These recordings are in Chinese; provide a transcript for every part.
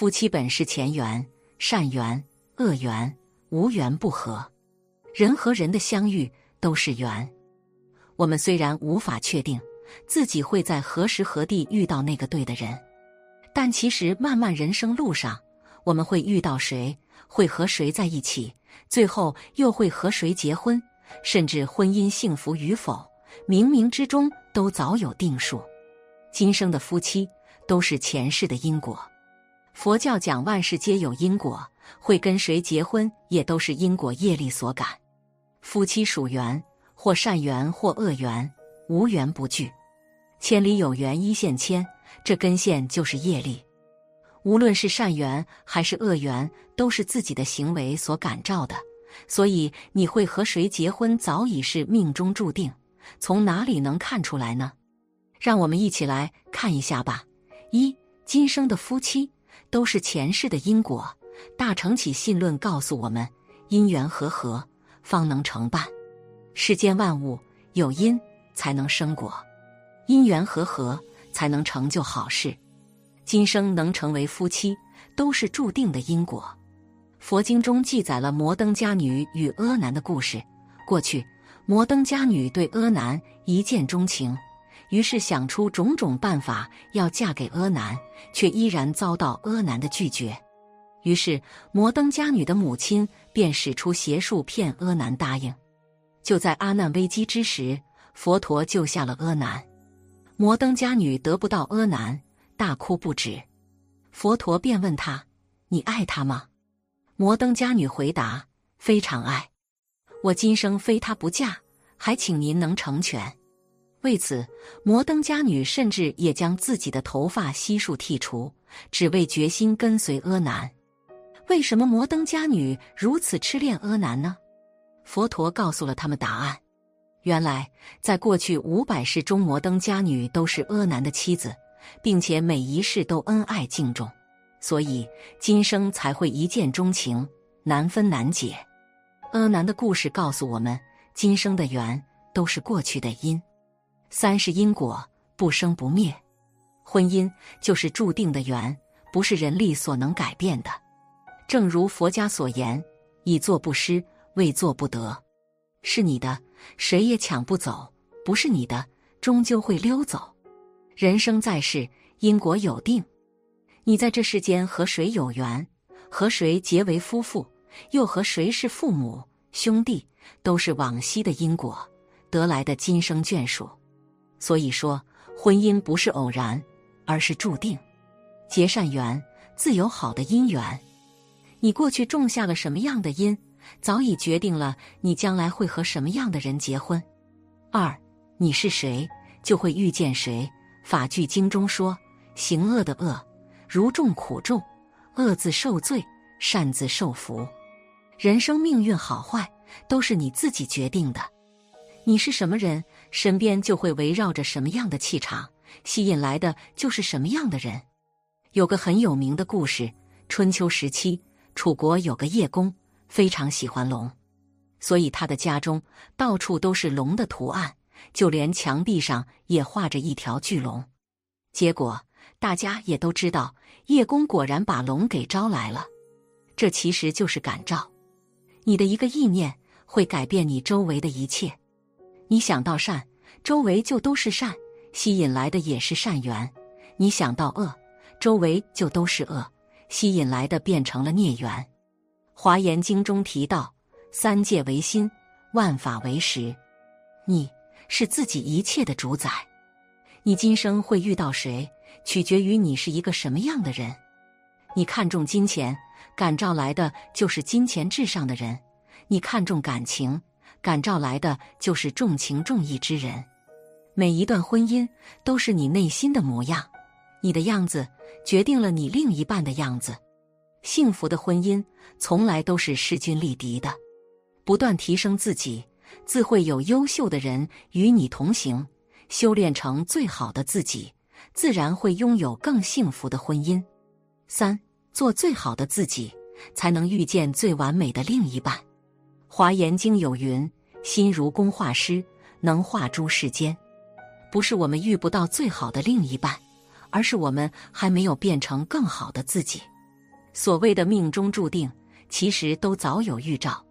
夫妻本是前缘，善缘、恶缘，无缘不合。人和人的相遇都是缘。我们虽然无法确定自己会在何时何地遇到那个对的人，但其实漫漫人生路上，我们会遇到谁，会和谁在一起，最后又会和谁结婚，甚至婚姻幸福与否，冥冥之中都早有定数。今生的夫妻都是前世的因果。佛教讲万事皆有因果，会跟谁结婚也都是因果业力所感。夫妻属缘，或善缘或恶缘，无缘不聚。千里有缘一线牵，这根线就是业力。无论是善缘还是恶缘，都是自己的行为所感召的。所以你会和谁结婚，早已是命中注定。从哪里能看出来呢？让我们一起来看一下吧。一，今生的夫妻都是前世的因果。大乘起信论告诉我们，因缘和合，方能成伴。世间万物有因才能生果，因缘和合才能成就好事。今生能成为夫妻，都是注定的因果。佛经中记载了摩登伽女与阿难的故事。过去，摩登伽女对阿难一见钟情。于是想出种种办法要嫁给阿难，却依然遭到阿难的拒绝。于是摩登伽女的母亲便使出邪术骗阿难答应。就在阿难危机之时，佛陀救下了阿难。摩登伽女得不到阿难，大哭不止。佛陀便问他：“你爱他吗？”摩登伽女回答：“非常爱。我今生非他不嫁，还请您能成全。”为此，摩登伽女甚至也将自己的头发悉数剃除，只为决心跟随阿难。为什么摩登伽女如此痴恋阿难呢？佛陀告诉了他们答案：原来，在过去五百世中，摩登伽女都是阿难的妻子，并且每一世都恩爱敬重，所以今生才会一见钟情，难分难解。阿难的故事告诉我们，今生的缘都是过去的因。三是因果不生不灭，婚姻就是注定的缘，不是人力所能改变的。正如佛家所言：“以作不失，未作不得。”是你的，谁也抢不走；不是你的，终究会溜走。人生在世，因果有定。你在这世间和谁有缘，和谁结为夫妇，又和谁是父母兄弟，都是往昔的因果得来的今生眷属。所以说，婚姻不是偶然，而是注定。结善缘，自有好的姻缘。你过去种下了什么样的因，早已决定了你将来会和什么样的人结婚。二，你是谁，就会遇见谁。法句经中说：“行恶的恶，如种苦种，恶自受罪，善自受福。”人生命运好坏，都是你自己决定的。你是什么人，身边就会围绕着什么样的气场，吸引来的就是什么样的人。有个很有名的故事：春秋时期，楚国有个叶公，非常喜欢龙，所以他的家中到处都是龙的图案，就连墙壁上也画着一条巨龙。结果大家也都知道，叶公果然把龙给招来了。这其实就是感召，你的一个意念会改变你周围的一切。你想到善，周围就都是善，吸引来的也是善缘；你想到恶，周围就都是恶，吸引来的变成了孽缘。华严经中提到：“三界为心，万法为识。”你是自己一切的主宰。你今生会遇到谁，取决于你是一个什么样的人。你看重金钱，感召来的就是金钱至上的人；你看重感情。感召来的就是重情重义之人。每一段婚姻都是你内心的模样，你的样子决定了你另一半的样子。幸福的婚姻从来都是势均力敌的，不断提升自己，自会有优秀的人与你同行。修炼成最好的自己，自然会拥有更幸福的婚姻。三，做最好的自己，才能遇见最完美的另一半。华严经有云：“心如工画师，能画诸世间。”不是我们遇不到最好的另一半，而是我们还没有变成更好的自己。所谓的命中注定，其实都早有预兆。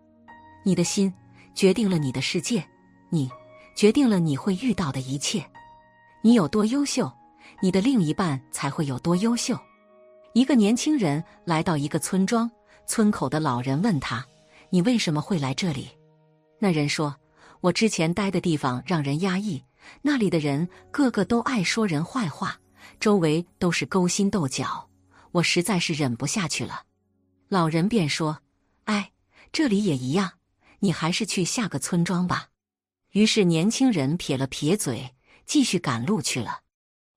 你的心决定了你的世界，你决定了你会遇到的一切。你有多优秀，你的另一半才会有多优秀。一个年轻人来到一个村庄，村口的老人问他：“你为什么会来这里？”那人说：“我之前待的地方让人压抑，那里的人个个都爱说人坏话，周围都是勾心斗角，我实在是忍不下去了。”老人便说：“哎，这里也一样，你还是去下个村庄吧。”于是年轻人撇了撇嘴。继续赶路去了。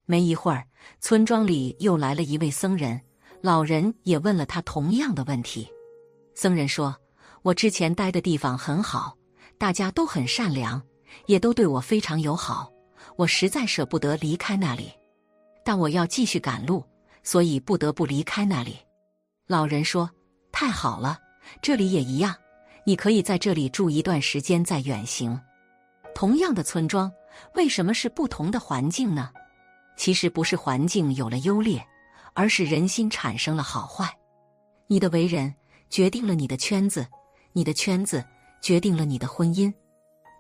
没一会儿，村庄里又来了一位僧人，老人也问了他同样的问题。僧人说：“我之前待的地方很好，大家都很善良，也都对我非常友好。我实在舍不得离开那里，但我要继续赶路，所以不得不离开那里。”老人说：“太好了，这里也一样，你可以在这里住一段时间再远行。同样的村庄。”为什么是不同的环境呢？其实不是环境有了优劣，而是人心产生了好坏。你的为人决定了你的圈子，你的圈子决定了你的婚姻。《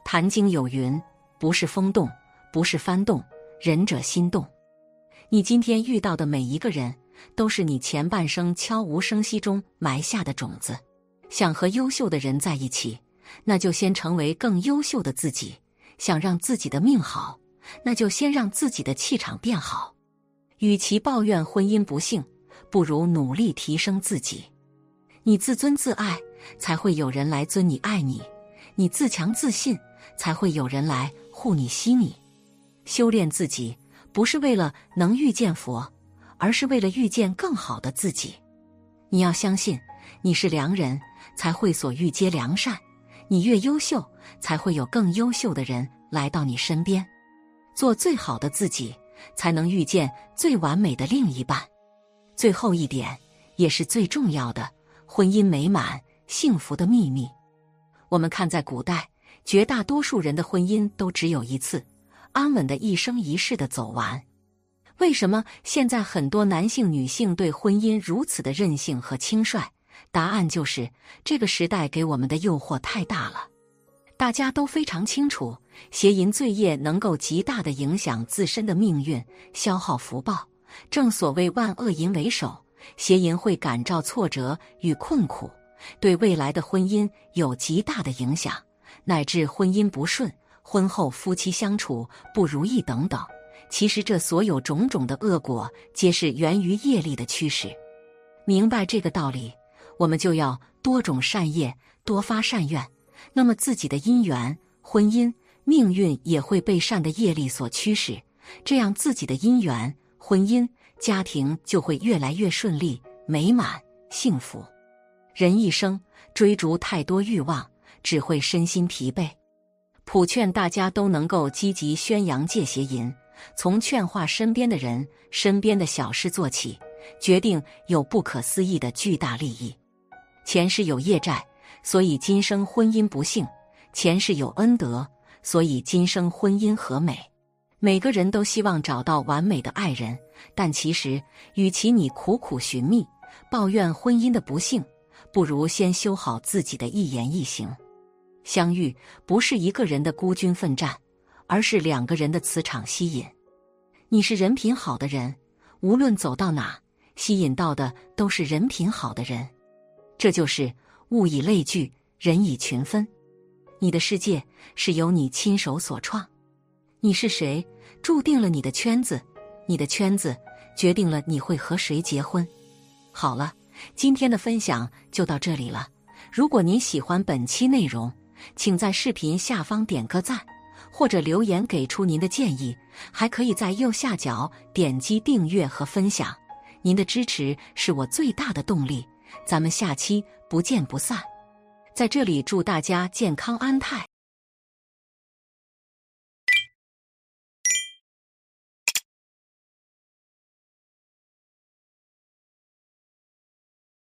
坛经》有云：“不是风动，不是幡动，仁者心动。”你今天遇到的每一个人，都是你前半生悄无声息中埋下的种子。想和优秀的人在一起，那就先成为更优秀的自己。想让自己的命好，那就先让自己的气场变好。与其抱怨婚姻不幸，不如努力提升自己。你自尊自爱，才会有人来尊你爱你；你自强自信，才会有人来护你惜你。修炼自己，不是为了能遇见佛，而是为了遇见更好的自己。你要相信，你是良人，才会所遇皆良善。你越优秀，才会有更优秀的人来到你身边。做最好的自己，才能遇见最完美的另一半。最后一点，也是最重要的，婚姻美满幸福的秘密。我们看，在古代，绝大多数人的婚姻都只有一次，安稳的一生一世的走完。为什么现在很多男性、女性对婚姻如此的任性和轻率？答案就是这个时代给我们的诱惑太大了。大家都非常清楚，邪淫罪业能够极大的影响自身的命运，消耗福报。正所谓万恶淫为首，邪淫会感召挫折与困苦，对未来的婚姻有极大的影响，乃至婚姻不顺、婚后夫妻相处不如意等等。其实这所有种种的恶果，皆是源于业力的驱使。明白这个道理。我们就要多种善业，多发善愿，那么自己的姻缘、婚姻、命运也会被善的业力所驱使，这样自己的姻缘、婚姻、家庭就会越来越顺利、美满、幸福。人一生追逐太多欲望，只会身心疲惫。普劝大家都能够积极宣扬戒邪淫，从劝化身边的人、身边的小事做起，决定有不可思议的巨大利益。前世有业债，所以今生婚姻不幸；前世有恩德，所以今生婚姻和美。每个人都希望找到完美的爱人，但其实，与其你苦苦寻觅、抱怨婚姻的不幸，不如先修好自己的一言一行。相遇不是一个人的孤军奋战，而是两个人的磁场吸引。你是人品好的人，无论走到哪，吸引到的都是人品好的人。这就是物以类聚，人以群分。你的世界是由你亲手所创。你是谁，注定了你的圈子；你的圈子决定了你会和谁结婚。好了，今天的分享就到这里了。如果您喜欢本期内容，请在视频下方点个赞，或者留言给出您的建议。还可以在右下角点击订阅和分享。您的支持是我最大的动力。咱们下期不见不散，在这里祝大家健康安泰。